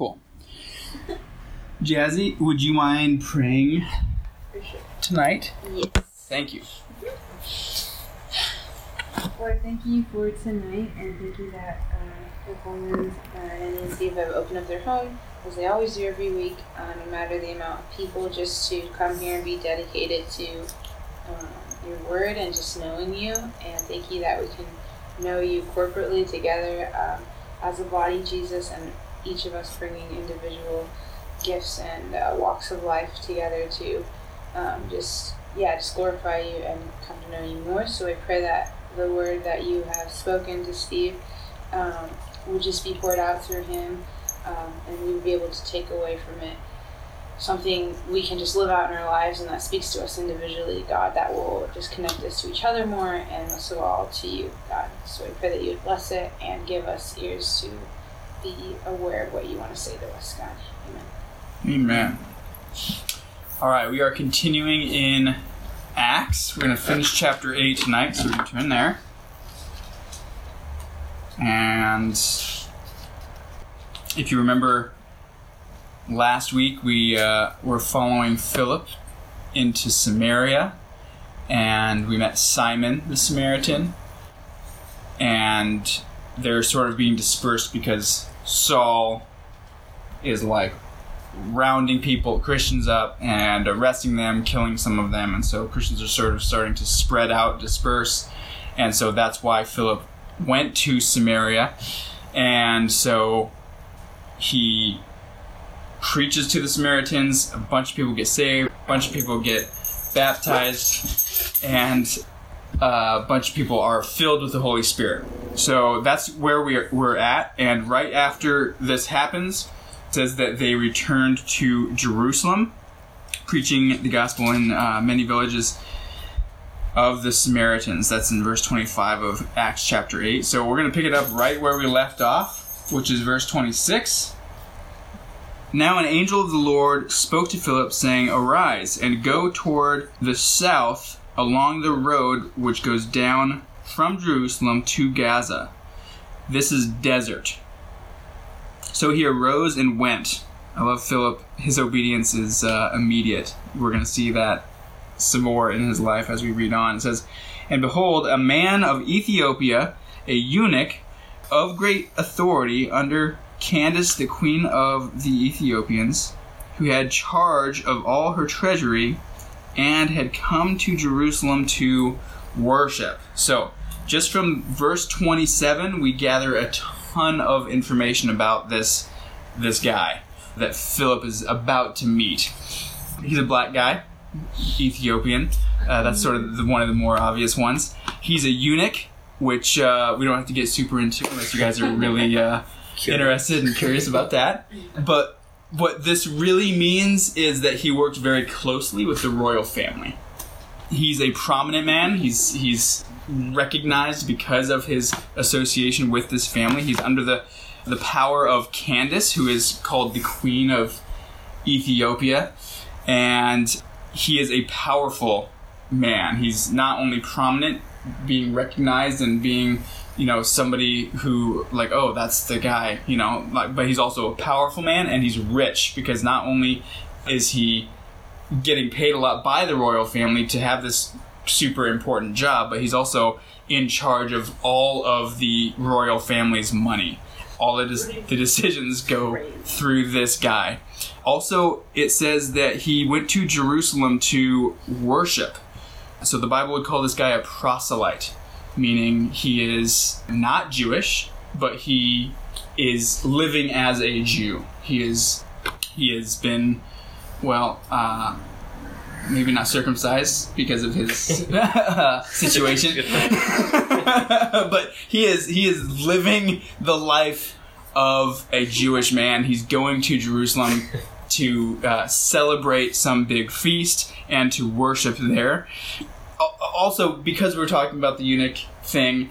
Cool. Jazzy, would you mind praying tonight? Yes. Thank you. Lord, thank you for tonight, and thank you that uh, the Coleman's uh, and Nancy have opened up their home, as they always do every week, uh, no matter the amount of people, just to come here and be dedicated to um, your word and just knowing you. And thank you that we can know you corporately together um, as a body, Jesus, and each of us bringing individual gifts and uh, walks of life together to um, just yeah just glorify you and come to know you more. So i pray that the word that you have spoken to steve um, would just be poured out through him um, and we would be able to take away from it something we can just live out in our lives and that speaks to us individually god that will just connect us to each other more and most of all to you god. So i pray that you would bless it and give us ears to be aware of what you want to say to us god amen Amen. All right, we are continuing in Acts. We're going to finish chapter 8 tonight, so we can turn there. And if you remember last week, we uh, were following Philip into Samaria, and we met Simon the Samaritan, and they're sort of being dispersed because Saul is like rounding people, Christians up, and arresting them, killing some of them, and so Christians are sort of starting to spread out, disperse, and so that's why Philip went to Samaria, and so he preaches to the Samaritans. A bunch of people get saved, a bunch of people get baptized, and uh, a bunch of people are filled with the Holy Spirit. So that's where we're, we're at, and right after this happens says that they returned to Jerusalem, preaching the gospel in uh, many villages of the Samaritans. That's in verse 25 of Acts chapter 8. So we're going to pick it up right where we left off, which is verse 26. Now an angel of the Lord spoke to Philip, saying, Arise and go toward the south along the road which goes down from Jerusalem to Gaza. This is desert. So he arose and went. I love Philip. His obedience is uh, immediate. We're going to see that some more in his life as we read on. It says, And behold, a man of Ethiopia, a eunuch of great authority under Candace, the queen of the Ethiopians, who had charge of all her treasury, and had come to Jerusalem to worship. So, just from verse 27, we gather a ton of information about this this guy that Philip is about to meet. He's a black guy, Ethiopian. Uh, that's sort of the, one of the more obvious ones. He's a eunuch, which uh, we don't have to get super into unless you guys are really uh, interested and curious about that. But what this really means is that he worked very closely with the royal family. He's a prominent man. He's he's recognized because of his association with this family. He's under the the power of Candace, who is called the Queen of Ethiopia, and he is a powerful man. He's not only prominent, being recognized and being, you know, somebody who like, oh, that's the guy, you know, like, but he's also a powerful man and he's rich because not only is he getting paid a lot by the royal family to have this super important job, but he's also in charge of all of the royal family's money. All of the decisions go through this guy. Also, it says that he went to Jerusalem to worship. So the Bible would call this guy a proselyte, meaning he is not Jewish, but he is living as a Jew. He is he has been well uh, maybe not circumcised because of his situation, but he is he is living the life of a Jewish man. He's going to Jerusalem to uh, celebrate some big feast and to worship there. Also, because we're talking about the eunuch thing,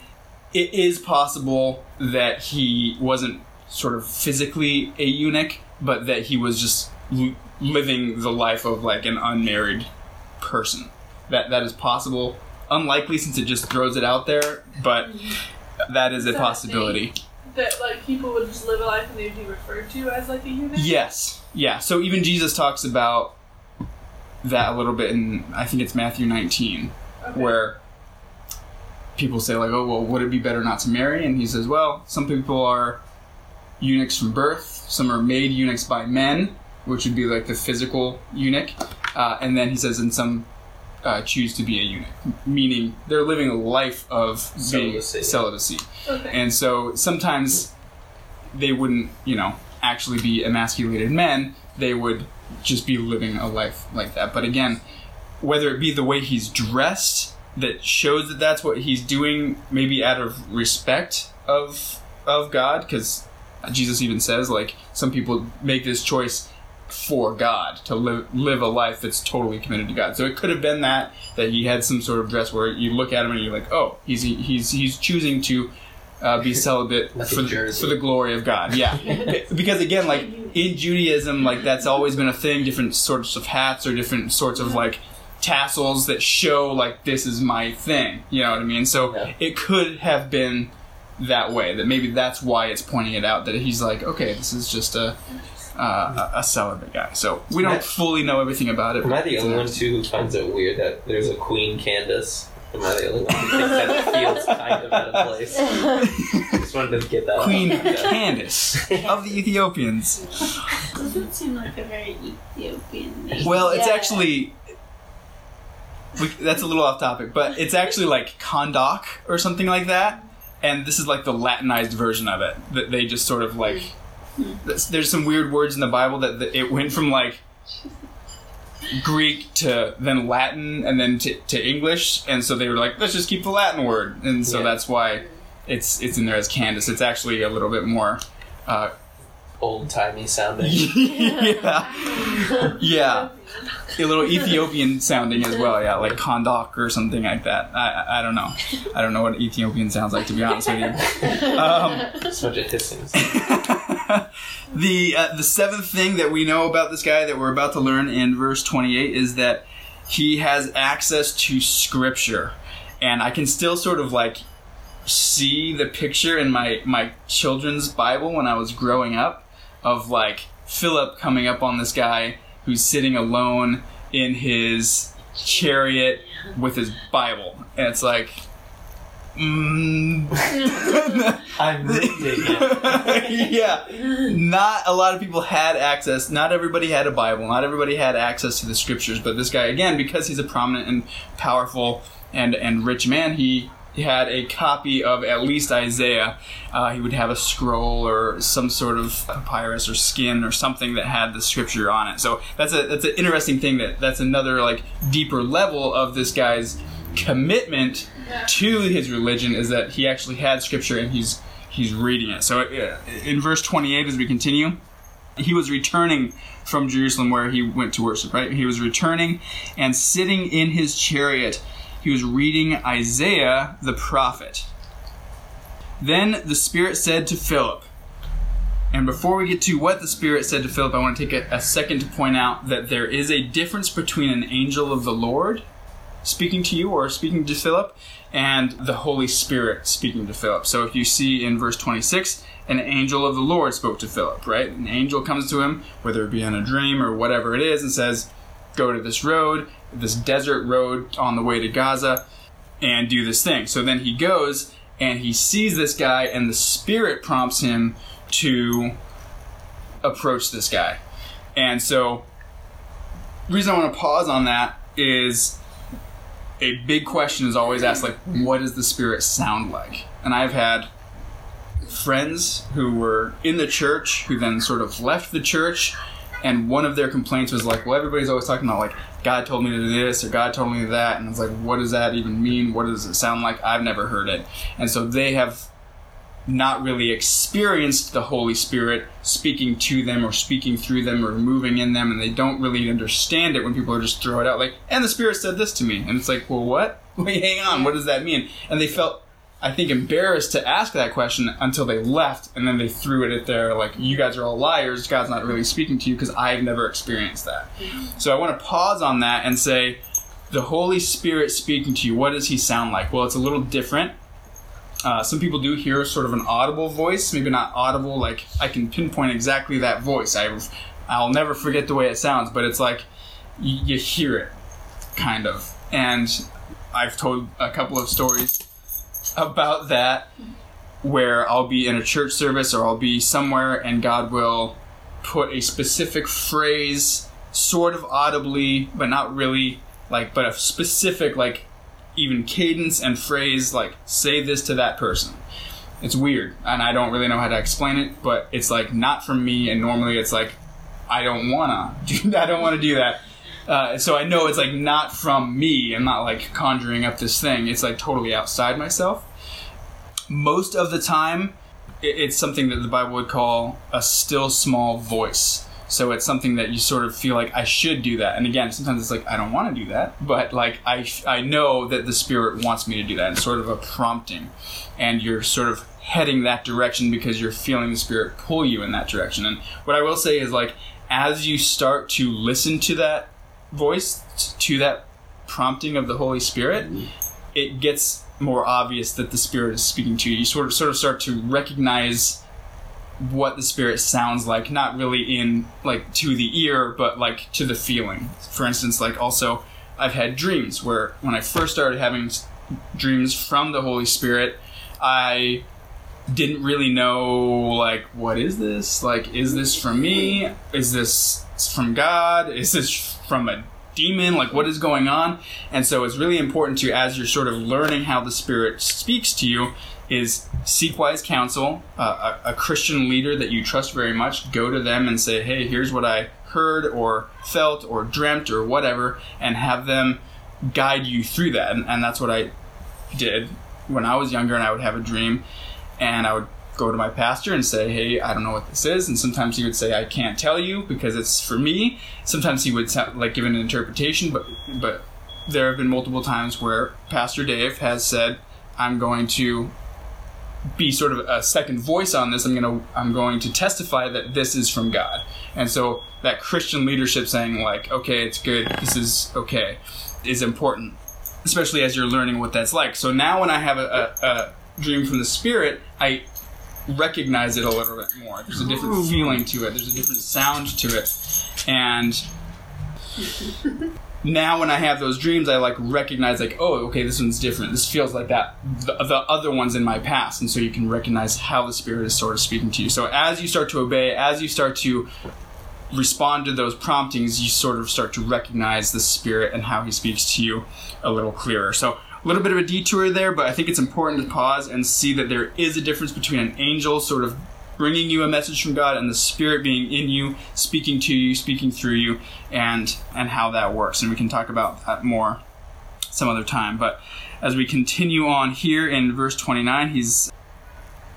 it is possible that he wasn't sort of physically a eunuch, but that he was just living the life of like an unmarried person. That that is possible. Unlikely since it just throws it out there, but that is a possibility. that like people would just live a life and they'd be referred to as like a eunuch? Yes. Yeah. So even Jesus talks about that a little bit in I think it's Matthew 19 Okay. where people say like, "Oh, well, would it be better not to marry?" And he says, "Well, some people are eunuchs from birth. Some are made eunuchs by men, which would be like the physical eunuch." Uh, and then he says, "And some uh, choose to be a eunuch, meaning they're living a life of being Celibacy. celibacy." Okay. And so sometimes they wouldn't, you know, actually be emasculated men. They would just be living a life like that. But again, whether it be the way he's dressed that shows that that's what he's doing, maybe out of respect of of God, because Jesus even says like some people make this choice for God to live live a life that's totally committed to God. So it could have been that that he had some sort of dress where you look at him and you're like, oh, he's he's he's choosing to uh, be celibate for the, for the glory of God. Yeah, because again, like in Judaism, like that's always been a thing. Different sorts of hats or different sorts of like tassels that show like this is my thing. You know what I mean? So Yeah. it could have been that way. That maybe that's why it's pointing it out that he's like, okay, this is just a uh, a a celibate guy. So we don't Yeah. fully know everything about it. Am I the only one too who finds it weird that there's a Queen Candace? Am I the only one who thinks that it feels kind of out of place? Just wanted to get that. Queen out. Candace of the Ethiopians. Doesn't seem like a very Ethiopian name. Well, it's Yeah. actually. We, that's a little off topic, but it's actually like Kondok or something like that. And this is like the Latinized version of it. That they just sort of like. There's there's some weird words in the Bible that, that it went from like Greek to then Latin and then to, to English, and so they were like, let's just keep the Latin word, and so Yeah. that's why it's it's in there as Candace. It's actually a little bit more. Uh, Old timey sounding. yeah, yeah, a little Ethiopian sounding as well. Yeah, like Kondok or something like that. I, I don't know. I don't know what Ethiopian sounds like to be honest with you. Um, Just a hissing. the uh, the seventh thing that we know about this guy that we're about to learn in verse 28 is that he has access to scripture and i can still sort of like see the picture in my my children's bible when i was growing up of like philip coming up on this guy who's sitting alone in his chariot with his bible and it's like mm, I'm reading it. yeah. Not a lot of people had access. Not everybody had a Bible. Not everybody had access to the scriptures. But this guy, again, because he's a prominent and powerful and and rich man, he. He had a copy of at least Isaiah. Uh, he would have a scroll or some sort of papyrus or skin or something that had the scripture on it. So that's a that's an interesting thing. That that's another like deeper level of this guy's commitment to his religion is that he actually had scripture and he's he's reading it. So uh, in verse 28 as we continue, he was returning from Jerusalem where he went to worship, right? He was returning and sitting in his chariot, he was reading Isaiah the prophet. Then the Spirit said to Philip, and before we get to what the Spirit said to Philip, I want to take a, a second to point out that there is a difference between an angel of the Lord speaking to you or speaking to Philip and the Holy Spirit speaking to Philip. So if you see in verse 26, an angel of the Lord spoke to Philip, right? An angel comes to him, whether it be in a dream or whatever it is, and says, Go to this road, this desert road on the way to Gaza, and do this thing. So then he goes and he sees this guy, and the Spirit prompts him to approach this guy. And so, reason I want to pause on that is a big question is always asked like what does the spirit sound like and i've had friends who were in the church who then sort of left the church and one of their complaints was like well everybody's always talking about like god told me to do this or god told me that. And it's like what does that even mean? What does it sound like? I've never heard it. And so they have not really experienced the Holy Spirit speaking to them or speaking through them or moving in them, and they don't really understand it when people are just throw it out like, and the Spirit said this to me, and it's like, well, what? Wait, hang on, what does that mean? And they felt, I think, embarrassed to ask that question until they left, and then they threw it at their like, you guys are all liars. God's not really speaking to you because I've never experienced that. So I want to pause on that and say, the Holy Spirit speaking to you, what does He sound like? Well, it's a little different Uh, some people do hear sort of an audible voice, maybe not audible, like I can pinpoint exactly that voice. I, I'll never forget the way it sounds, but it's like you hear it, kind of. And I've told a couple of stories about that where I'll be in a church service or I'll be somewhere and God will put a specific phrase sort of audibly, but not really, like, but a specific, like, even cadence and phrase, like, say this to that person. It's weird, and I don't really know how to explain it, but it's like not from me, and normally it's like, I don't wanna I don't wanna do that. Uh, so I know it's like not from me. I'm not like conjuring up this thing. It's like totally outside myself. Most of the time, it's something that the Bible would call a still small voice. So it's something that you sort of feel like I should do that. And again, sometimes it's like I don't want to do that, but like I I know that the Spirit wants me to do that. It's sort of a prompting, and you're sort of heading that direction because you're feeling the Spirit pull you in that direction. And what I will say is like as you start to listen to that voice, to that prompting of the Holy Spirit, mm-hmm. it gets more obvious that the Spirit is speaking to you. You sort of sort of start to recognize what the spirit sounds like not really in like to the ear but like to the feeling. For instance like also i've had dreams where when i first started having dreams from the holy spirit i didn't really know like what is this? Like is this from me? Is this from god? Is this from a demon like what is going on. And so it's really important to as you're sort of learning how the spirit speaks to you is seek wise counsel. Uh, a, a christian leader that you trust very much go to them and say hey here's what i heard or felt or dreamt or whatever and have them guide you through that. And, and that's what i did when i was younger and i would have a dream and i would go to my pastor and say hey i don't know what this is. And sometimes he would say i can't tell you because it's for me. Sometimes he would like give an interpretation but but there have been multiple times where pastor dave has said i'm going to be sort of a second voice on this. I'm going to i'm going to testify that this is from god. And so that christian leadership saying like okay it's good. This is okay is important especially as you're learning what that's like. So now when i have a, a, a dream from the spirit i recognize it a little bit more there's a different feeling to it there's a different sound to it and now when I have those dreams, I like recognize like, oh, okay, this one's different. This feels like that the, the other ones in my past, and so you can recognize how the spirit is sort of speaking to you. So as you start to obey, as you start to respond to those promptings, you sort of start to recognize the spirit and how he speaks to you a little clearer. So a little bit of a detour there, but I think it's important to pause and see that there is a difference between an angel sort of bringing you a message from God and the Spirit being in you, speaking to you, speaking through you, and and how that works. And we can talk about that more some other time. But as we continue on here in verse 29, he's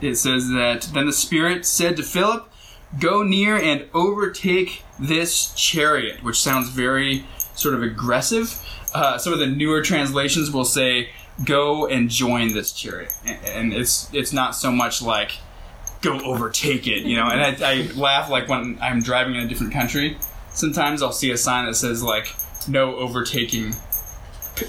it says that then the Spirit said to Philip, "Go near and overtake this chariot," which sounds very sort of aggressive. Uh, some of the newer translations will say, "Go and join this chariot," and, it's it's not so much like go overtake it, you know. And I, I laugh like when I'm driving in a different country. Sometimes I'll see a sign that says like no overtaking,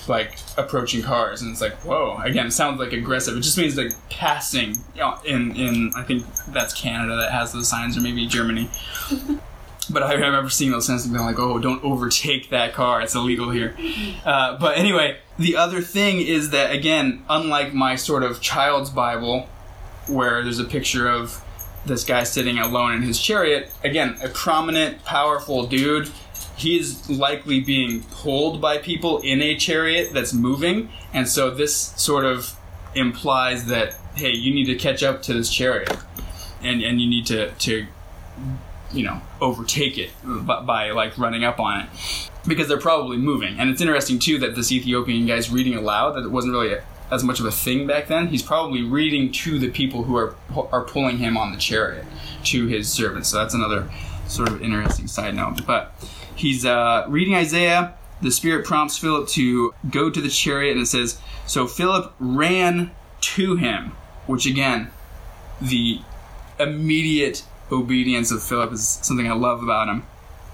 like approaching cars, and it's like whoa. Again, sounds like aggressive. It just means like passing. You know, in in I think that's Canada that has those signs, or maybe Germany. But I remember seeing those signs and being like, "Oh, don't overtake that car; it's illegal here." Uh, but anyway, the other thing is that again, unlike my sort of child's Bible, where there's a picture of this guy sitting alone in his chariot. Again, a prominent, powerful dude. He is likely being pulled by people in a chariot that's moving, and so this sort of implies that hey, you need to catch up to this chariot, and and you need to to you know overtake it by, by like running up on it because they're probably moving. And it's interesting too that this Ethiopian guy's reading aloud. That it wasn't really a, as much of a thing back then. He's probably reading to the people who are are pulling him on the chariot to his servants. So that's another sort of interesting side note. But he's uh, reading Isaiah. The Spirit prompts Philip to go to the chariot, and it says, "So Philip ran to him," which again, the immediate obedience of Philip is something I love about him.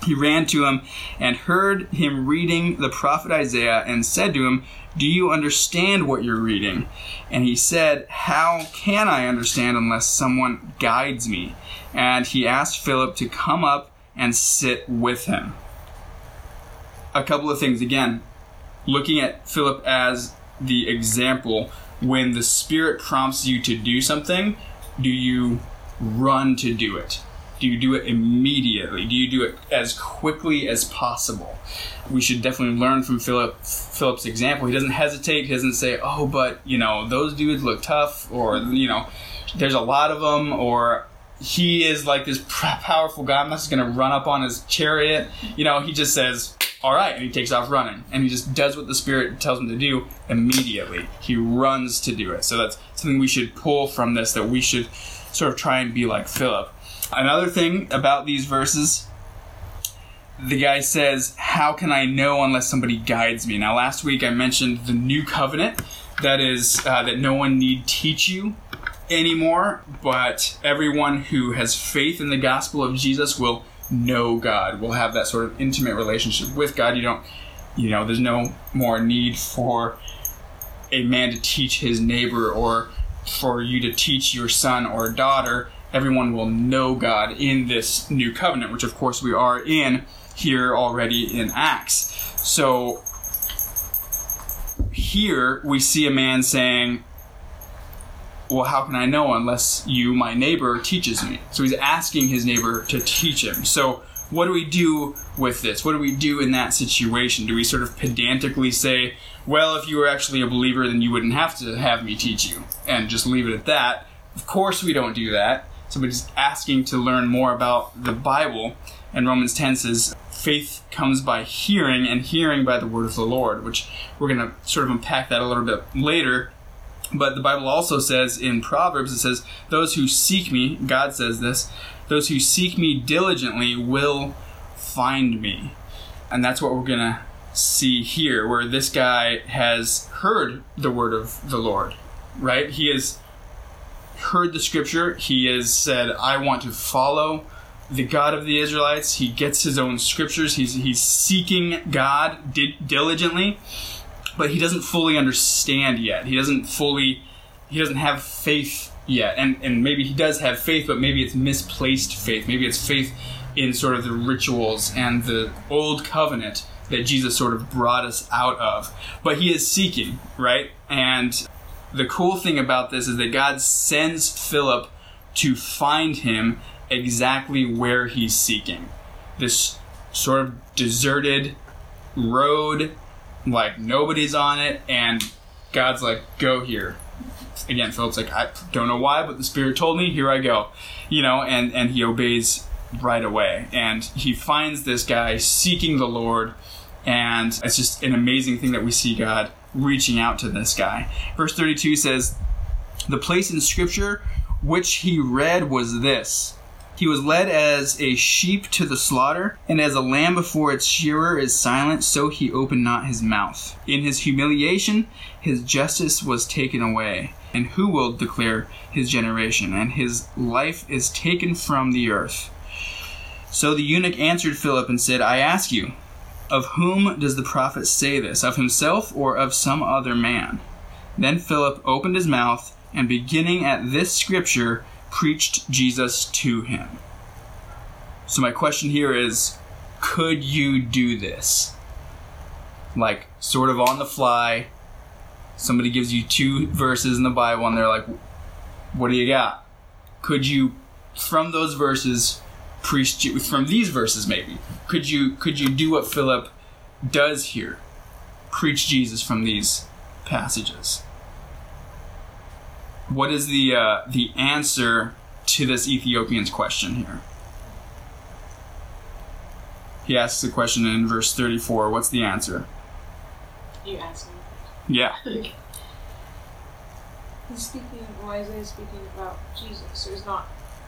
He ran to him and heard him reading the prophet Isaiah and said to him, Do you understand what you're reading? And he said, How can I understand unless someone guides me? And he asked Philip to come up and sit with him. A couple of things. Again, looking at Philip as the example, when the Spirit prompts you to do something, do you run to do it? Do you do it immediately? Do you do it as quickly as possible? We should definitely learn from Philip Philip's example. He doesn't hesitate. He doesn't say, "Oh, but you know those dudes look tough," or you know, "There's a lot of them," or he is like this powerful guy. I'm not just to run up on his chariot. You know, he just says, all right, and he takes off running. And he just does what the Spirit tells him to do immediately. He runs to do it. So that's something we should pull from this that we should sort of try and be like Philip. Another thing about these verses, the guy says, How can I know unless somebody guides me? Now, last week I mentioned the new covenant. That is, uh, that no one need teach you anymore, but everyone who has faith in the gospel of Jesus will know God, will have that sort of intimate relationship with God. You don't, you know, there's no more need for a man to teach his neighbor or for you to teach your son or daughter. Everyone will know God in this new covenant, which of course we are in here already in Acts. So here we see a man saying, well, how can I know unless you, my neighbor, teaches me? So he's asking his neighbor to teach him. So what do we do with this? What do we do in that situation? Do we sort of pedantically say, well, if you were actually a believer, then you wouldn't have to have me teach you, and just leave it at that? Of course, we don't do that. Somebody's asking to learn more about the Bible, and Romans 10 says, faith comes by hearing, and hearing by the word of the Lord, which we're going to sort of unpack that a little bit later but the Bible also says in Proverbs, it says, Those who seek me, God says this, those who seek me diligently will find me. And that's what we're going to see here, where this guy has heard the word of the Lord, right? He has heard the scripture. He has said, I want to follow the God of the Israelites. He gets his own scriptures. He's, he's seeking God di- diligently but he doesn't fully understand yet. He doesn't fully, he doesn't have faith yet. And, and maybe he does have faith, but maybe it's misplaced faith. Maybe it's faith in sort of the rituals and the old covenant that Jesus sort of brought us out of. But he is seeking, right? And the cool thing about this is that God sends Philip to find him exactly where he's seeking. This sort of deserted road like nobody's on it, and God's like, go here. Again, Philip's like, I don't know why, but the Spirit told me, here I go. You know, and, and he obeys right away. And he finds this guy seeking the Lord, and it's just an amazing thing that we see God reaching out to this guy. Verse 32 says, The place in Scripture which he read was this he was led as a sheep to the slaughter, and as a lamb before its shearer is silent, so he opened not his mouth. In his humiliation, his justice was taken away. And who will declare his generation? And his life is taken from the earth. So the eunuch answered Philip and said, I ask you, of whom does the prophet say this? Of himself or of some other man? Then Philip opened his mouth, and beginning at this scripture, preached Jesus to him. So, my question here is could you do this? Like, sort of on the fly, somebody gives you two verses in the Bible and they're like, what do you got? Could you, from those verses, preach, Jesus from these verses maybe, could you, could you do what Philip does here? Preach Jesus from these passages? what is the uh, the answer to this Ethiopian's question here? He asks the question in verse 34. What's the answer? You ask me. Yeah. He's speaking. Well, is he speaking about Jesus, so he's not.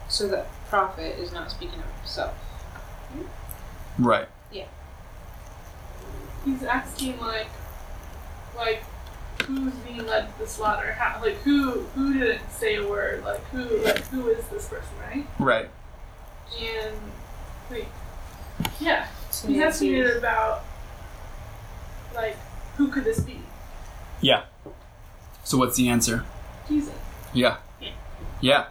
So the prophet is not speaking of himself. Right. Yeah. He's asking like, like, who's being led to the slaughter? How, like, who who didn't say a word? Like, who like who is this person, right? Right. And wait, yeah. Too He many has to tears. about like who could this be? Yeah. So what's the answer? Jesus. Yeah. Yeah.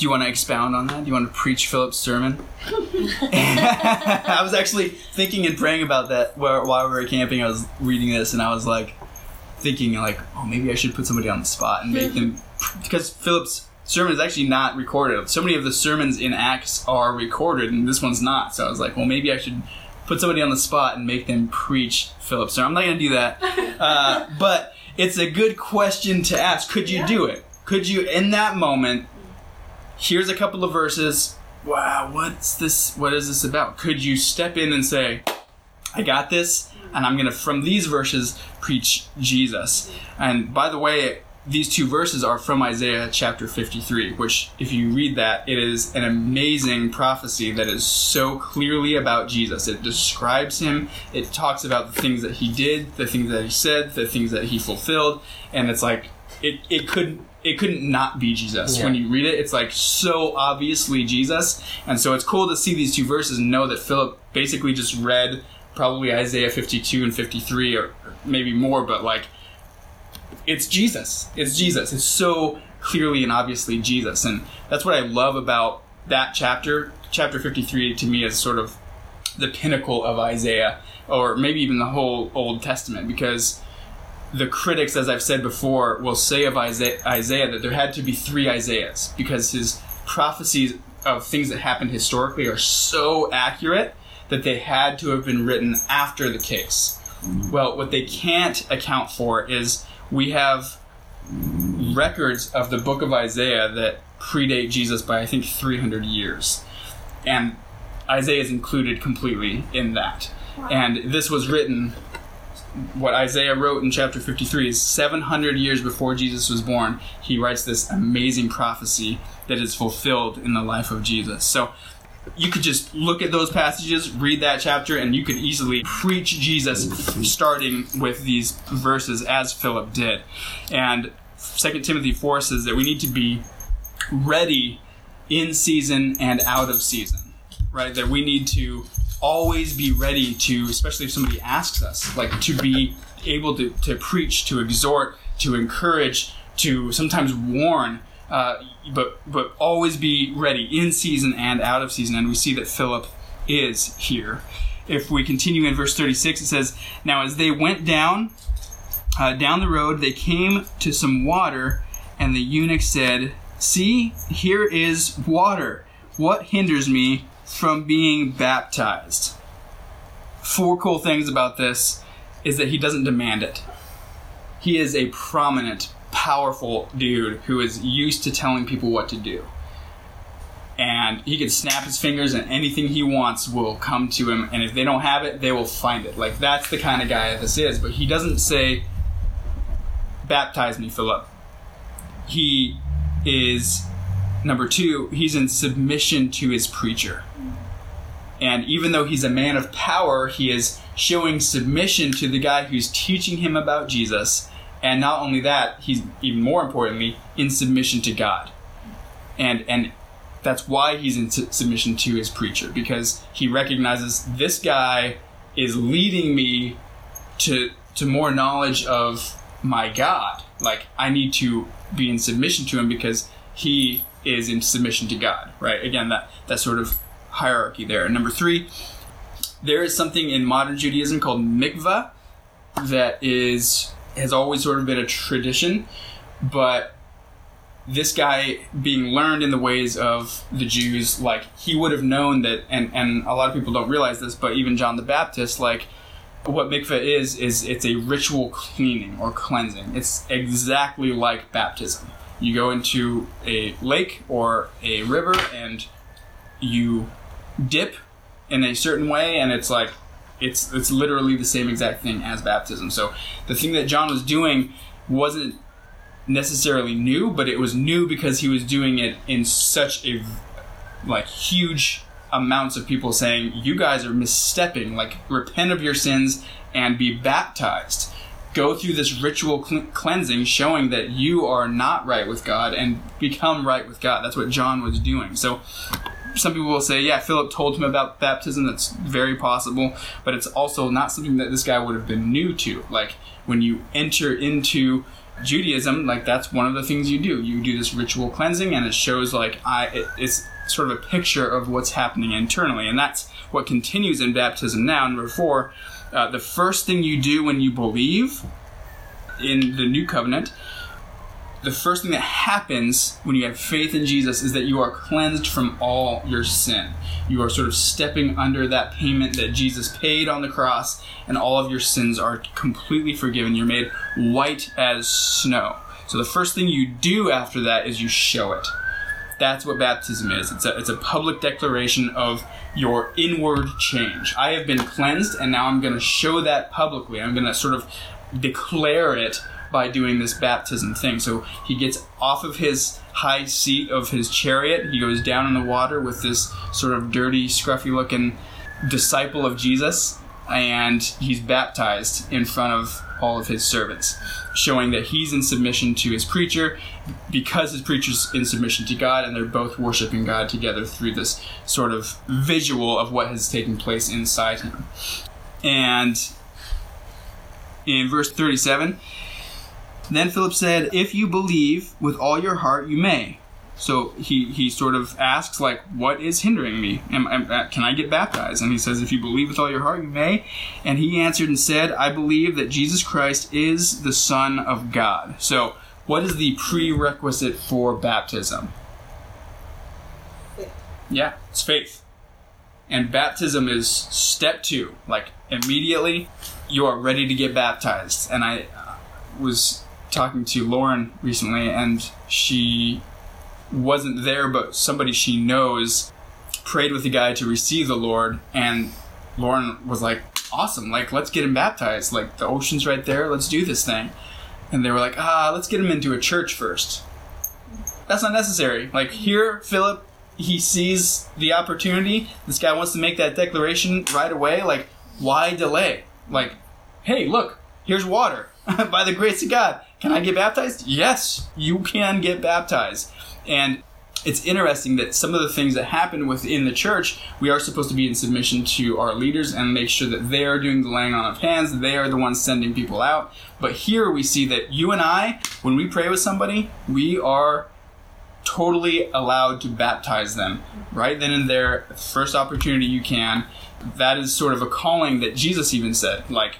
Do you want to expound on that? Do you want to preach Philip's sermon? I was actually thinking and praying about that while, while we were camping. I was reading this and I was like thinking like, oh, maybe I should put somebody on the spot and make them because Philip's sermon is actually not recorded. So many of the sermons in Acts are recorded and this one's not. So I was like, well, maybe I should put somebody on the spot and make them preach Philip's sermon. I'm not going to do that, uh, but it's a good question to ask. Could you do it? Could you, in that moment, here's a couple of verses. Wow, what's this? What is this about? Could you step in and say, I got this, and I'm gonna, from these verses, preach Jesus? And by the way, these two verses are from Isaiah chapter 53, which, if you read that, it is an amazing prophecy that is so clearly about Jesus. It describes him, it talks about the things that he did, the things that he said, the things that he fulfilled, and it's like, it, it couldn't it couldn't not be Jesus. Yeah. When you read it, it's like so obviously Jesus. And so it's cool to see these two verses and know that Philip basically just read probably Isaiah 52 and 53 or maybe more, but like it's Jesus. It's Jesus. It's so clearly and obviously Jesus. And that's what I love about that chapter. Chapter 53 to me is sort of the pinnacle of Isaiah or maybe even the whole Old Testament because the critics, as I've said before, will say of Isaiah, Isaiah that there had to be three Isaiahs because his prophecies of things that happened historically are so accurate that they had to have been written after the case. Well, what they can't account for is we have records of the book of Isaiah that predate Jesus by, I think, 300 years. And Isaiah is included completely in that. And this was written what Isaiah wrote in chapter 53 is 700 years before Jesus was born. He writes this amazing prophecy that is fulfilled in the life of Jesus. So you could just look at those passages, read that chapter, and you could easily preach Jesus starting with these verses as Philip did. And 2 Timothy 4 says that we need to be ready in season and out of season, right? That we need to always be ready to, especially if somebody asks us, like to be able to, to preach, to exhort, to encourage, to sometimes warn, uh, but but always be ready in season and out of season. And we see that Philip is here. If we continue in verse 36, it says, Now as they went down, uh, down the road, they came to some water, and the eunuch said, See, here is water. What hinders me from being baptized? Four cool things about this is that he doesn't demand it. He is a prominent, powerful dude who is used to telling people what to do. And he can snap his fingers and anything he wants will come to him. And if they don't have it, they will find it. Like, that's the kind of guy this is. But he doesn't say, Baptize me, Philip. He is, number two, he's in submission to his preacher. And even though he's a man of power, he is showing submission to the guy who's teaching him about Jesus. And not only that, he's even more importantly in submission to God. And and that's why he's in su- submission to his preacher because he recognizes this guy is leading me to to more knowledge of my God. Like I need to be in submission to him because he is in submission to God. Right? Again, that that sort of hierarchy there. And number three, there is something in modern Judaism called mikvah that is has always sort of been a tradition, but this guy being learned in the ways of the Jews, like he would have known that, and and a lot of people don't realize this, but even John the Baptist, like what mikvah is, is it's a ritual cleaning or cleansing. It's exactly like baptism. You go into a lake or a river and you dip in a certain way, and it's like it's it's literally the same exact thing as baptism. So the thing that John was doing wasn't necessarily new, but it was new because he was doing it in such a like huge amounts of people saying you guys are misstepping like repent of your sins and be baptized go through this ritual cl- cleansing showing that you are not right with god and become right with god that's what john was doing so some people will say, yeah, Philip told him about baptism. That's very possible, but it's also not something that this guy would have been new to. Like when you enter into Judaism, like that's one of the things you do. You do this ritual cleansing, and it shows like I. It, it's sort of a picture of what's happening internally, and that's what continues in baptism now. Number four, uh, the first thing you do when you believe in the new covenant the first thing that happens when you have faith in Jesus is that you are cleansed from all your sin. You are sort of stepping under that payment that Jesus paid on the cross, and all of your sins are completely forgiven. You're made white as snow. So the first thing you do after that is you show it. That's what baptism is. It's a, it's a public declaration of your inward change. I have been cleansed, and now I'm going to show that publicly. I'm going to sort of declare it by doing this baptism thing. So he gets off of his high seat of his chariot. He goes down in the water with this sort of dirty, scruffy looking disciple of Jesus, and he's baptized in front of all of his servants, showing that he's in submission to his preacher because his preacher's in submission to God, and they're both worshiping God together through this sort of visual of what has taken place inside him. And in verse 37, then Philip said, If you believe with all your heart, you may. So he, he sort of asks, like, what is hindering me? Am, am, uh, can I get baptized? And he says, if you believe with all your heart, you may. And he answered and said, I believe that Jesus Christ is the Son of God. So what is the prerequisite for baptism? Faith. Yeah, it's faith. And baptism is step two. Like, immediately, you are ready to get baptized. And I uh, was talking to Lauren recently, and she wasn't there, but somebody she knows prayed with the guy to receive the Lord, and Lauren was like, "Awesome! Like, let's get him baptized. Like, the ocean's right there. Let's do this thing." And they were like, "Ah, let's get him into a church first. That's not necessary. Like here, Philip, he sees the opportunity. This guy wants to make that declaration right away. Like, why delay? Like, hey, look, here's water. By the grace of God, can I get baptized? Yes, you can get baptized. And it's interesting that some of the things that happen within the church, we are supposed to be in submission to our leaders and make sure that they are doing the laying on of hands, they are the ones sending people out. But here we see that you and I, when we pray with somebody, we are totally allowed to baptize them right then and there, first opportunity you can. That is sort of a calling that Jesus even said, like,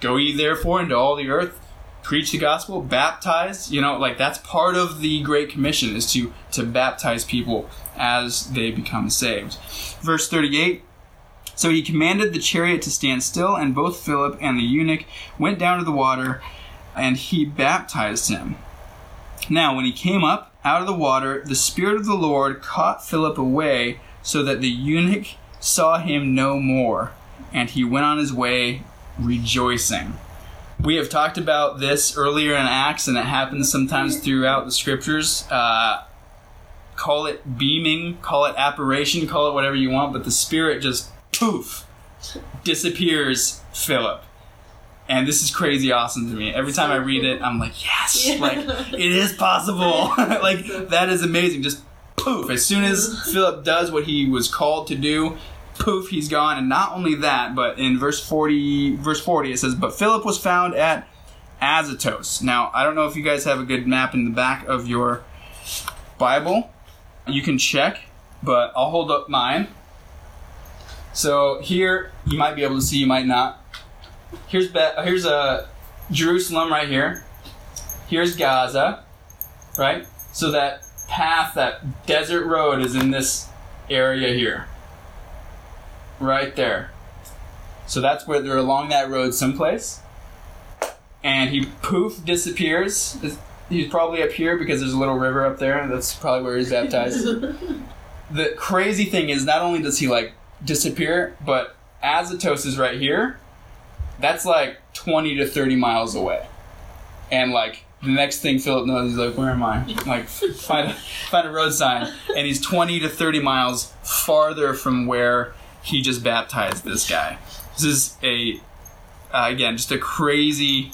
go ye therefore into all the earth, preach the gospel, baptize. You know, like that's part of the Great Commission is to to baptize people as they become saved. Verse 38. So he commanded the chariot to stand still, and both Philip and the eunuch went down to the water, and he baptized him. Now, when he came up out of the water, the Spirit of the Lord caught Philip away, so that the eunuch saw him no more, and he went on his way rejoicing. We have talked about this earlier in Acts, and it happens sometimes throughout the scriptures. Uh, call it beaming, call it apparition, call it whatever you want, but the Spirit just poof disappears Philip. And this is crazy awesome to me. Every time I read it, I'm like, yes, Yeah. like it is possible. like that is amazing. Just poof. As soon as Philip does what he was called to do, poof, he's gone. And not only that, but in verse 40, verse 40, it says, But Philip was found at Azotus. Now, I don't know if you guys have a good map in the back of your Bible. You can check, but I'll hold up mine. So here, you might be able to see, you might not. Here's Be- here's uh, Jerusalem right here. Here's Gaza, right? So that path, that desert road, is in this area here, right there. So that's where they're along that road someplace. And he poof disappears. He's probably up here because there's a little river up there. That's probably where he's baptized. the crazy thing is, not only does he like disappear, but Azotus is right here. That's like 20 to 30 miles away. And like the next thing Philip knows, he's like, "Where am I?" Like find a, find a road sign, and he's 20 to 30 miles farther from where he just baptized this guy. This is a uh, again just a crazy,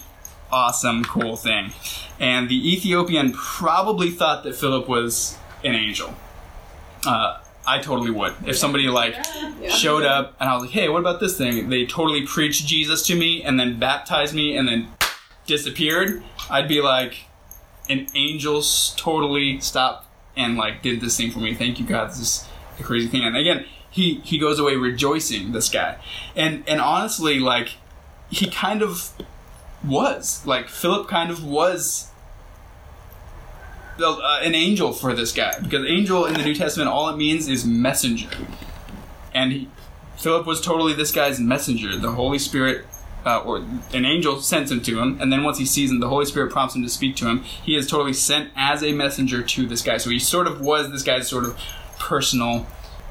awesome, cool thing. And the Ethiopian probably thought that Philip was an angel. Uh, I totally would. If somebody like Yeah. showed up and I was like, "Hey, what about this thing?" They totally preached Jesus to me and then baptized me and then disappeared. I'd be like, "An angel's totally stopped and like did this thing for me. Thank you, God. This is a crazy thing." And again, he he goes away rejoicing. This guy, and and honestly, like he kind of was like Philip kind of was uh, an angel for this guy because angel in the New Testament all it means is messenger, and he, Philip was totally this guy's messenger. The Holy Spirit. Uh, or an angel sends him to him, and then once he sees him, the Holy Spirit prompts him to speak to him. He is totally sent as a messenger to this guy. So he sort of was this guy's sort of personal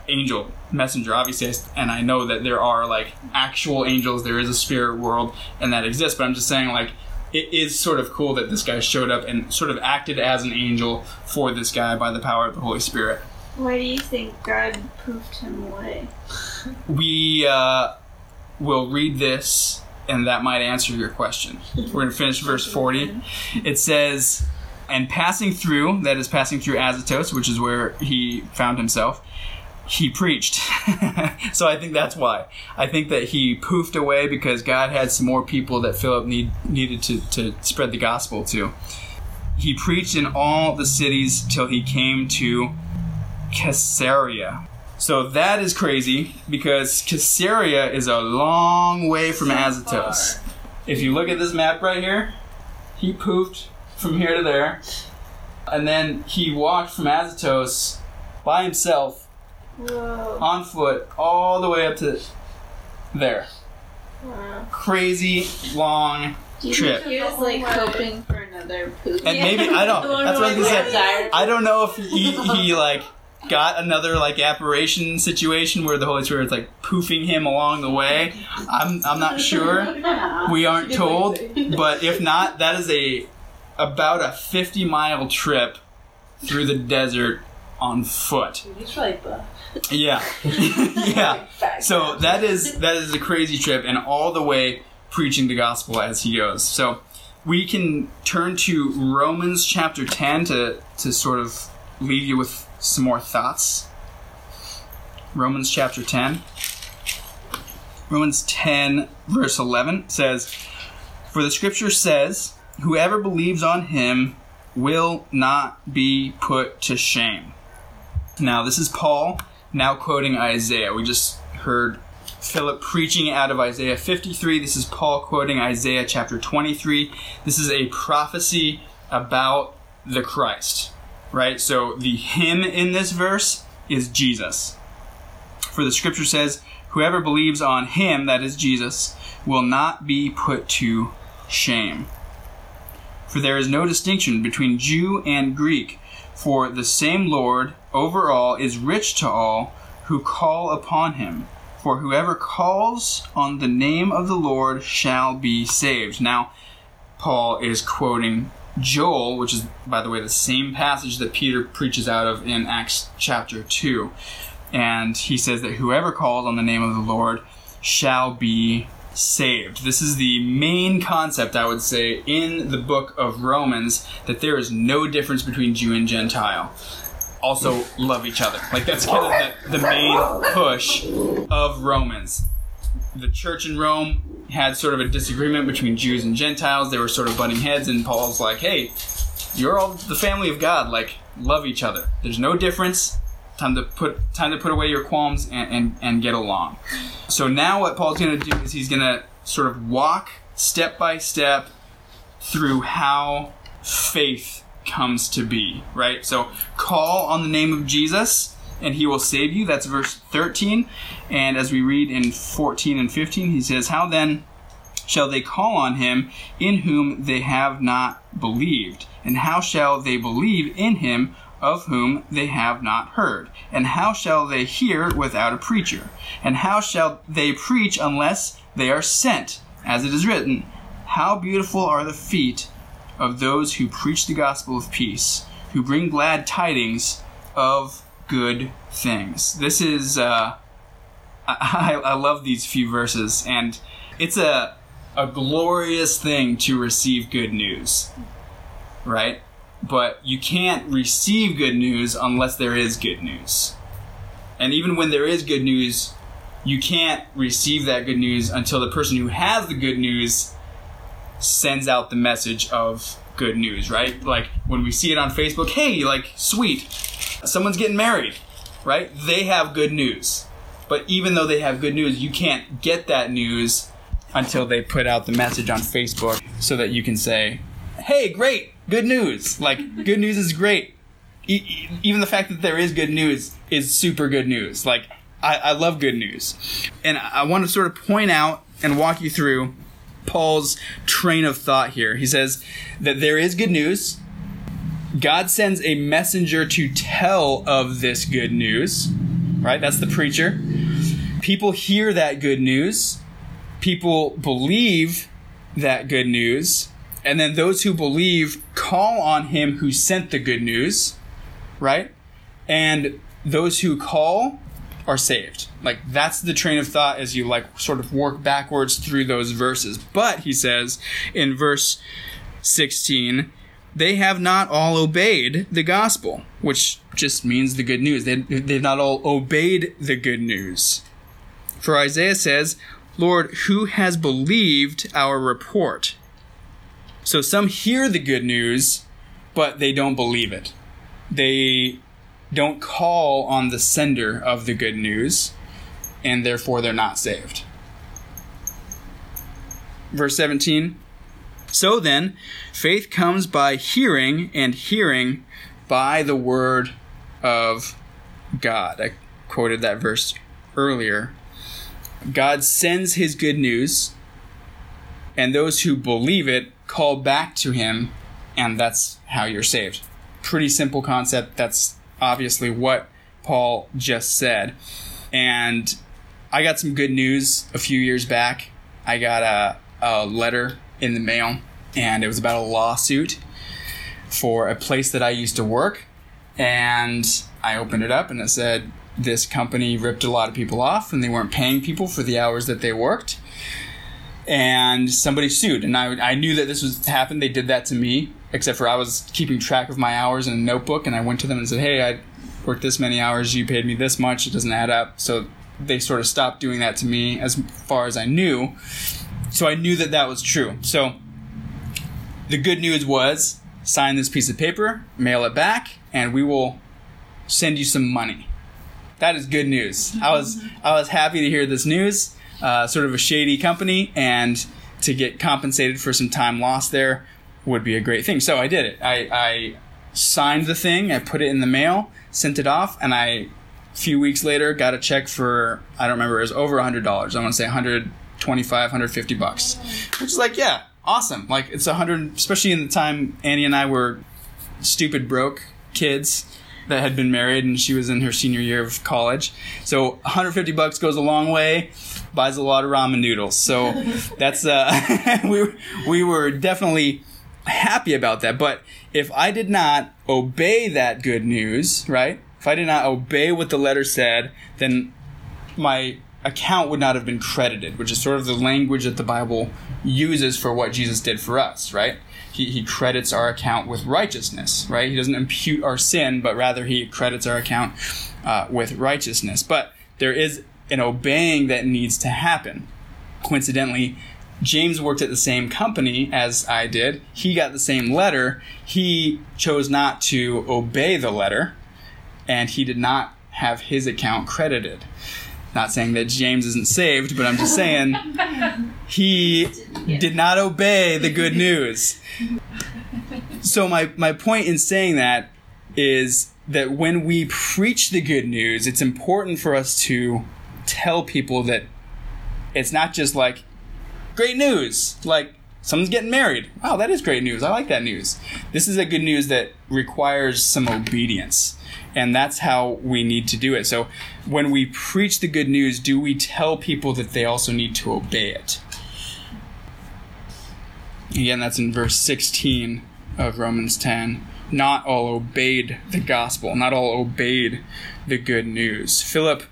angel messenger. Obviously and i know that there are like actual angels. There is a spirit world and that exists but i'm just saying like it is sort of cool that this guy showed up and sort of acted as an angel for this guy by the power of the holy spirit. Why do you think God poofed him away? we uh, will read this and that might answer your question. We're going to finish verse 40 it says and passing through that is passing through azotus which is where he found himself he preached. So i think that's why. I think that he poofed away because god had some more people that philip need, needed to, to spread the gospel to. He preached in all the cities till he came to caesarea. So that is crazy because caesarea is a long way from azotus. if you look at this map right here he poofed from here to there. And then he walked from azotus by himself Whoa. on foot all the way up to there. Wow. Crazy long Do you Trip. think he was like hoping for another poop? And maybe I don't. That's what I was gonna say. I don't know if he, he like got another like apparition situation where the Holy Spirit's like poofing him along the way. I'm I'm not sure. We aren't told, but if not, that is a about a 50 mile trip through the desert on foot. He's really buff. Yeah, yeah. So that is that is a crazy trip, and all the way preaching the gospel as he goes. So we can turn to Romans chapter ten to to sort of leave you with some more thoughts. Romans chapter ten. Romans ten verse eleven says, "For the scripture says, whoever believes on him will not be put to shame." Now this is Paul now quoting Isaiah. We just heard Philip preaching out of Isaiah 53. This is Paul quoting Isaiah chapter 23. This is a prophecy about the Christ, right? So the him in this verse is Jesus. For the scripture says, Whoever believes on him, that is Jesus, will not be put to shame. For there is no distinction between Jew and Greek, for the same Lord over all is rich to all who call upon him. For whoever calls on the name of the Lord shall be saved. Now, Paul is quoting Joel, which is, by the way, the same passage that Peter preaches out of in Acts chapter 2. And he says that whoever calls on the name of the Lord shall be saved. This is the main concept, I would say, in the book of Romans that there is no difference between Jew and Gentile. Also, love each other. Like, that's kind of the, the main push of Romans. The church in Rome had sort of a disagreement between Jews and Gentiles. They were sort of butting heads, and Paul's like, hey, you're all the family of God. Like, love each other. There's no difference. Time to put time to put away your qualms and, and, and get along. So now what Paul's gonna do is he's gonna sort of walk step by step through how faith comes to be, right? So call on the name of Jesus and he will save you. That's verse 13. And as we read in 14 and 15, he says, How then shall they call on him in whom they have not believed? And how shall they believe in him of whom they have not heard? And how shall they hear without a preacher? And how shall they preach unless they are sent? As it is written, How beautiful are the feet of those who preach the gospel of peace, who bring glad tidings of good things. This is, uh, I, I love these few verses, and it's a, a glorious thing to receive good news, right? But you can't receive good news unless there is good news. And even when there is good news, you can't receive that good news until the person who has the good news sends out the message of good news, right? Like when we see it on Facebook, hey, like, sweet, someone's getting married, right? They have good news. But even though they have good news, you can't get that news until they put out the message on Facebook so that you can say, hey, great, good news. Like, good news is great. E- even the fact that there is good news is super good news. Like, I, I love good news. And I want to sort of point out and walk you through Paul's train of thought here. He says that there is good news. God sends a messenger to tell of this good news, right? That's the preacher. People hear that good news. People believe that good news. And then those who believe call on him who sent the good news, right? And those who call are saved. Like that's the train of thought as you like sort of work backwards through those verses. But he says in verse 16, they have not all obeyed the gospel, which just means the good news. They, they've not all obeyed the good news. For Isaiah says, Lord, who has believed our report? So some hear the good news, but they don't believe it. They don't call on the sender of the good news, and therefore they're not saved. Verse 17 So then, faith comes by hearing, and hearing by the word of God. I quoted that verse earlier. God sends his good news, and those who believe it call back to him, and that's how you're saved. Pretty simple concept. That's obviously what Paul just said. And I got some good news a few years back. I got a, a letter in the mail, and it was about a lawsuit for a place that I used to work. And I opened it up, and it said this company ripped a lot of people off, and they weren't paying people for the hours that they worked. And somebody sued, and I, I knew that this was happened. They did that to me, except for I was keeping track of my hours in a notebook, and I went to them and said, "Hey, I worked this many hours. You paid me this much. It doesn't add up." So they sort of stopped doing that to me as far as I knew. So I knew that that was true. So the good news was sign this piece of paper, mail it back, and we will send you some money. That is good news. I was I was happy to hear this news. Uh, sort of a shady company, and to get compensated for some time lost there would be a great thing. So I did it. I, I signed the thing. I put it in the mail, sent it off, and I a few weeks later got a check for I don't remember it was over hundred dollars. I want to say 125, 150 bucks, which is like yeah, awesome. Like it's a hundred, especially in the time Annie and I were stupid broke kids that had been married and she was in her senior year of college. So 150 bucks goes a long way, buys a lot of ramen noodles. So that's uh we we were definitely happy about that. But if I did not obey that good news, right? If I did not obey what the letter said, then my account would not have been credited, which is sort of the language that the Bible uses for what Jesus did for us, right? He, he credits our account with righteousness, right? He doesn't impute our sin, but rather he credits our account uh, with righteousness. But there is an obeying that needs to happen. Coincidentally, James worked at the same company as I did. He got the same letter. He chose not to obey the letter, and he did not have his account credited. Not saying that James isn't saved, but I'm just saying he did not obey the good news. So my, my point in saying that is that when we preach the good news, it's important for us to tell people that it's not just like great news, like someone's getting married. Wow, that is great news. I like that news. This is a good news that requires some obedience. And that's how we need to do it. So when we preach the good news, do we tell people that they also need to obey it? Again, that's in verse 16 of Romans 10. Not all obeyed the gospel, not all obeyed the good news. Philip,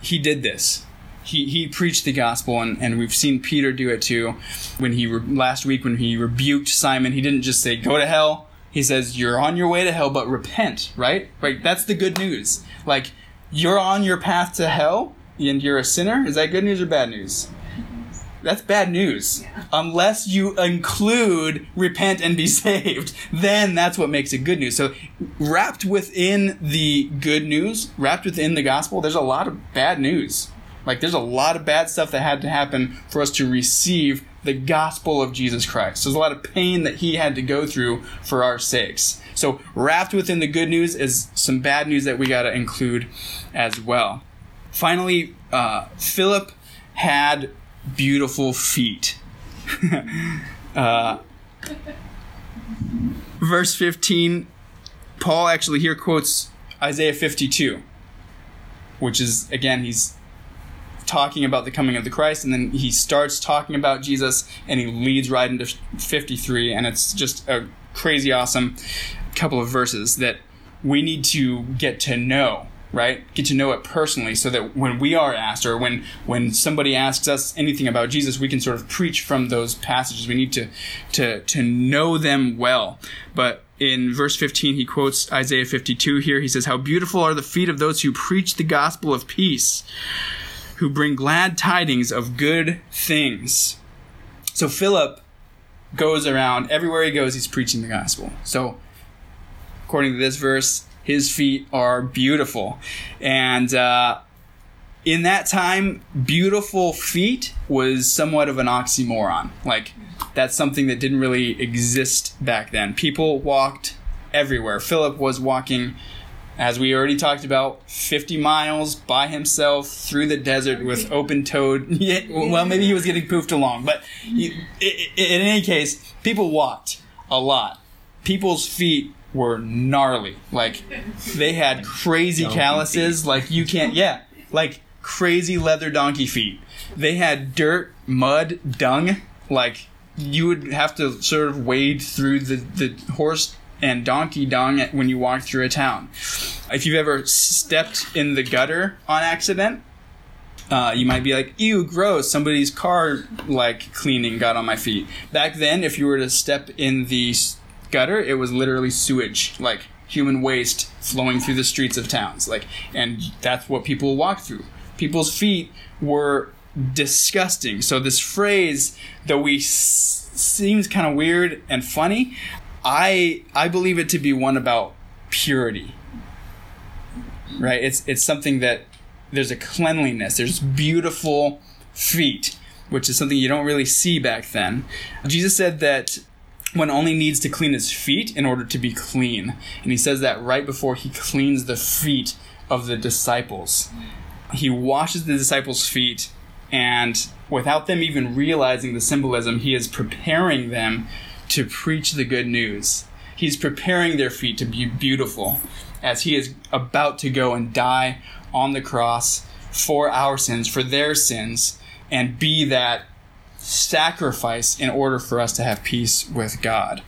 he did this. He, he preached the gospel, and, and we've seen Peter do it too. When he re- last week, when he rebuked Simon, he didn't just say, Go to hell. He says, You're on your way to hell, but repent, right? Right? That's the good news. Like, you're on your path to hell and you're a sinner, is that good news or bad news? That's bad news. Unless you include repent and be saved, then that's what makes it good news. So, wrapped within the good news, wrapped within the gospel, there's a lot of bad news. Like, there's a lot of bad stuff that had to happen for us to receive the gospel of Jesus Christ. There's a lot of pain that he had to go through for our sakes. So, wrapped within the good news is some bad news that we got to include as well. Finally, uh, Philip had beautiful feet. uh, verse 15, Paul actually here quotes Isaiah 52, which is, again, he's talking about the coming of the Christ, and then he starts talking about Jesus, and he leads right into 53, and it's just a crazy awesome couple of verses that we need to get to know right? Get to know it personally so that when we are asked or when when somebody asks us anything about jesus we can sort of preach from those passages. We need to to to know them well. But in verse 15 he quotes isaiah 52 here. He says how beautiful are the feet of those who preach the gospel of peace who bring glad tidings of good things. So philip goes around. Everywhere he goes he's preaching the gospel. So according to this verse his feet are beautiful. And uh, in that time, beautiful feet was somewhat of an oxymoron. Like, that's something that didn't really exist back then. People walked everywhere. Philip was walking, as we already talked about, 50 miles by himself through the desert with open toed. well, maybe he was getting poofed along, but he, in any case, people walked a lot. People's feet were gnarly. Like they had crazy Donkey calluses. Like you can't. Yeah, like crazy leather donkey feet. They had dirt, mud, dung. Like you would have to sort of wade through the the horse and donkey dung when you walk through a town. If you've ever stepped in the gutter on accident, uh, you might be like, ew, gross, somebody's car like cleaning got on my feet. Back then, if you were to step in the s- gutter, it was literally sewage, like human waste flowing through the streets of towns. Like, and that's what people walked through. People's feet were disgusting. So this phrase, though we s- seems kind of weird and funny, I I believe it to be one about purity. Right? It's it's something that there's a cleanliness. There's beautiful feet, which is something you don't really see back then. Jesus said that one only needs to clean his feet in order to be clean. And he says that right before he cleans the feet of the disciples. He washes the disciples' feet, and without them even realizing the symbolism, he is preparing them to preach the good news. He's preparing their feet to be beautiful as he is about to go and die on the cross for our sins, for their sins, and be that sacrifice in order for us to have peace with God.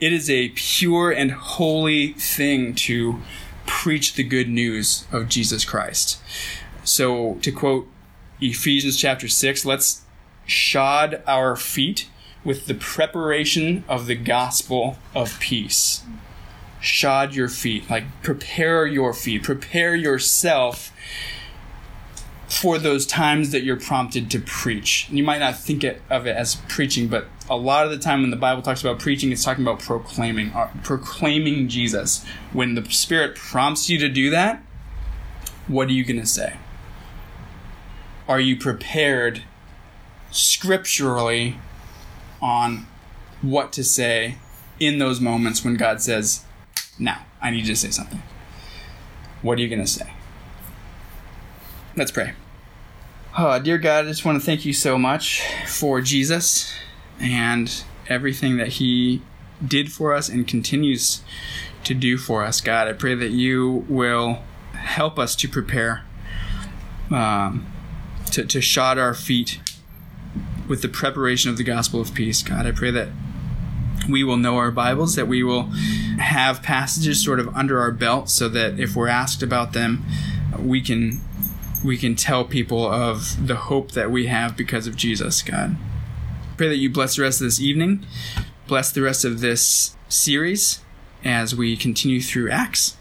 It is a pure and holy thing to preach the good news of Jesus Christ. So, to quote Ephesians chapter 6, let's shod our feet with the preparation of the gospel of peace. Shod your feet, like prepare your feet, prepare yourself for those times that you're prompted to preach. You might not think it, of it as preaching, but a lot of the time when the Bible talks about preaching, it's talking about proclaiming, uh, proclaiming Jesus. When the Spirit prompts you to do that, what are you going to say? Are you prepared scripturally on what to say in those moments when God says, Now, I need you to say something? What are you going to say? Let's pray. Oh, dear God, I just want to thank you so much for Jesus and everything that he did for us and continues to do for us. God, I pray that you will help us to prepare, um, to, to shod our feet with the preparation of the gospel of peace. God, I pray that we will know our Bibles, that we will have passages sort of under our belt so that if we're asked about them, we can we can tell people of the hope that we have because of Jesus, God. Pray that you bless the rest of this evening, bless the rest of this series as we continue through Acts.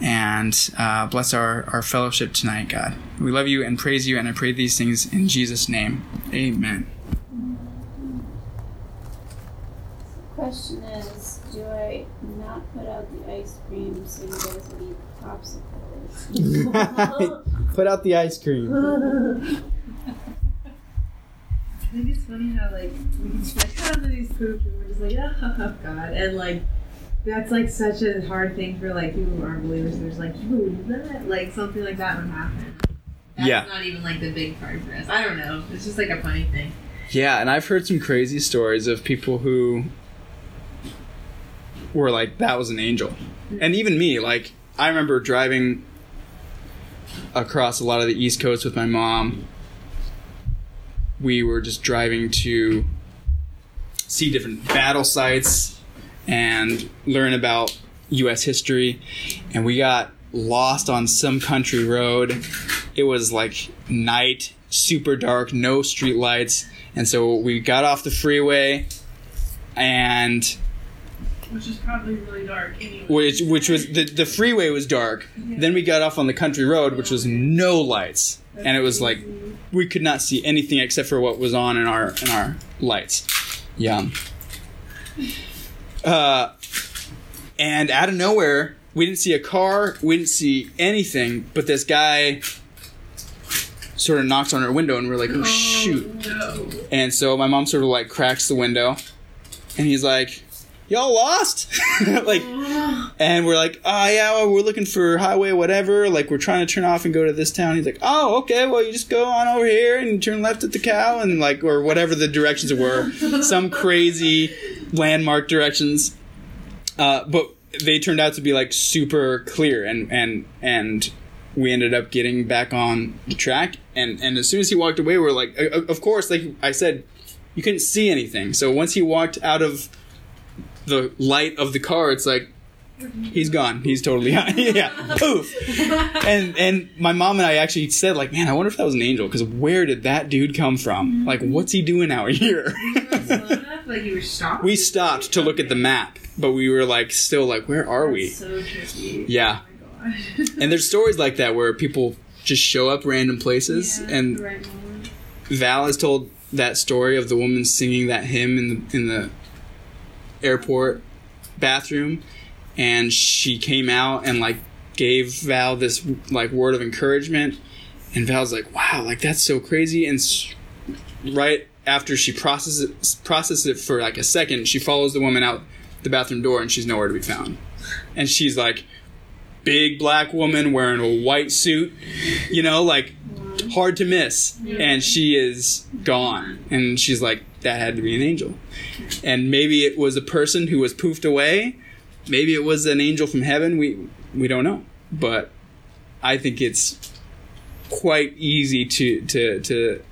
and uh, bless our, our fellowship tonight, God. We love you and praise you, and I pray these things in Jesus' name. Amen. Question is, do I not put out the ice cream so you guys eat popsicles? Put out the ice cream. I think it's funny how like we can just be like, oh, these poop, and we're just like, oh, oh, oh god, and like that's like such a hard thing for like people who aren't believers. There's like, you believe that? Like something like that would happen. That's Yeah. not even like the big part for us. I don't know. It's just like a funny thing. Yeah, and I've heard some crazy stories of people who were like, that was an angel. And even me, like, I remember driving across a lot of the East Coast with my mom. We were just driving to see different battle sites and learn about U.S. history. And we got lost on some country road. It was like night, super dark, no street lights. And so we got off the freeway and Which is probably really dark anyway. which which was the the freeway was dark. Then we got off on the country road, which was no lights, and it was like we could not see anything except for what was on in our in our lights. Yeah. Uh, and out of nowhere, we didn't see a car, we didn't see anything, but this guy sort of knocks on our window, and we're like, "Oh shoot!" No. And so my mom sort of like cracks the window, and he's like, "Y'all lost?" like, and we're like, "Oh yeah, well, we're looking for highway whatever. Like we're trying to turn off and go to this town." He's like, "Oh okay, well you just go on over here and turn left at the cow and like or whatever the directions were, some crazy landmark directions." Uh, but they turned out to be like super clear and and and we ended up getting back on the track and and as soon as he walked away we're like uh, of course like i said you couldn't see anything so once he walked out of the light of the car it's like he's gone. He's totally gone. yeah. Poof. And and my mom and i actually said like man i wonder if that was an angel. Because where did that dude come from? Mm-hmm. Like what's he doing out here? Like you were stopped. we stopped to look at the map but we were like still like where are we? So tricky. yeah. Oh my and there's stories like that where people just show up random places Yeah, and right. Val has told that story of the woman singing that hymn in the in the airport bathroom and she came out and like gave Val this like word of encouragement. And Val's like wow like that's so crazy. And right after she processes it, processes it for like a second she follows the woman out the bathroom door and she's nowhere to be found. And she's like big black woman wearing a white suit you know like hard to miss. And she is gone. And she's like that had to be an angel and maybe it was a person who was poofed away maybe it was an angel from heaven we we don't know but i think it's quite easy to to to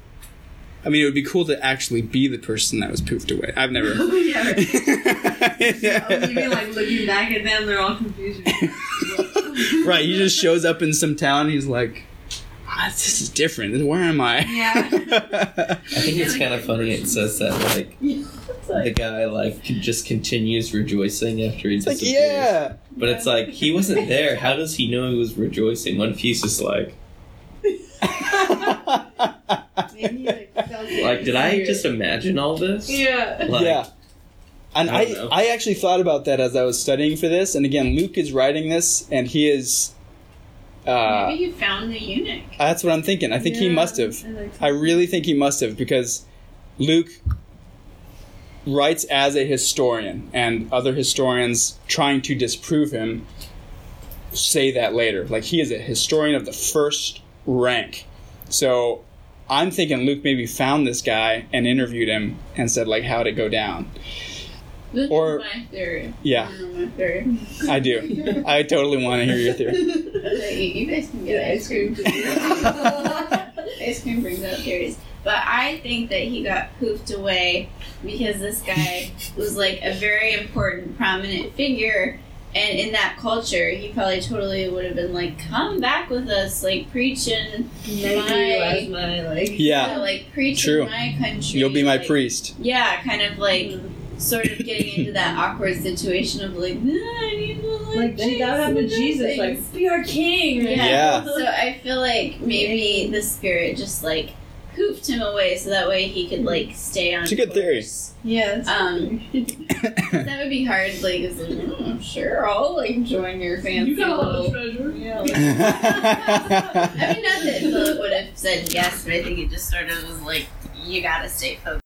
I mean, it would be cool to actually be the person that was poofed away. I've never. Oh, yeah. Maybe like looking back at them, they're all confused. right, he just shows up in some town. He's like, ah, "This is different. Where am I?" Yeah. I think it's kind of funny. It says that like the guy like just continues rejoicing after he It's like, disappears. yeah. But it's like he wasn't there. How does he know he was rejoicing? What if he's just like, like, felt it. like, did I just imagine all this? Yeah. Like, yeah. And I I. I, actually thought about that as I was studying for this. And again, Luke is writing this, and he is. Uh, Maybe he found the eunuch. that's what I'm thinking. I think he must have. I like I really think he must have because Luke writes as a historian, and other historians trying to disprove him say that later. Like he is a historian of the first rank. So I'm thinking Luke maybe found this guy and interviewed him and said like, "How'd it go down?" This Or- is my theory. Yeah, I know my theory. I do. I totally want to hear your theory. you you guys can get ice cream. ice cream brings out theories. But I think that he got poofed away because this guy was like a very important, prominent figure. And in that culture, he probably totally would have been like, come back with us, like preaching, Maybe last night, like. Yeah, like preaching True. my country. you'll be my like, priest. Yeah, kind of like sort of getting into that awkward situation of like, nah, I need to like, Like change that happened to Jesus. things." Like be our king. Yeah. Yeah. So I feel like maybe the spirit just like hoofed him away so that way he could like stay on. It's a good theory. course. Yes. Um, that would be hard. Like, it's like, oh, sure, I'll like join your fancy You got a lot little. of treasure. Yeah. like- I mean, not that Philip would have said yes, but I think it just sort of was like, you gotta stay focused.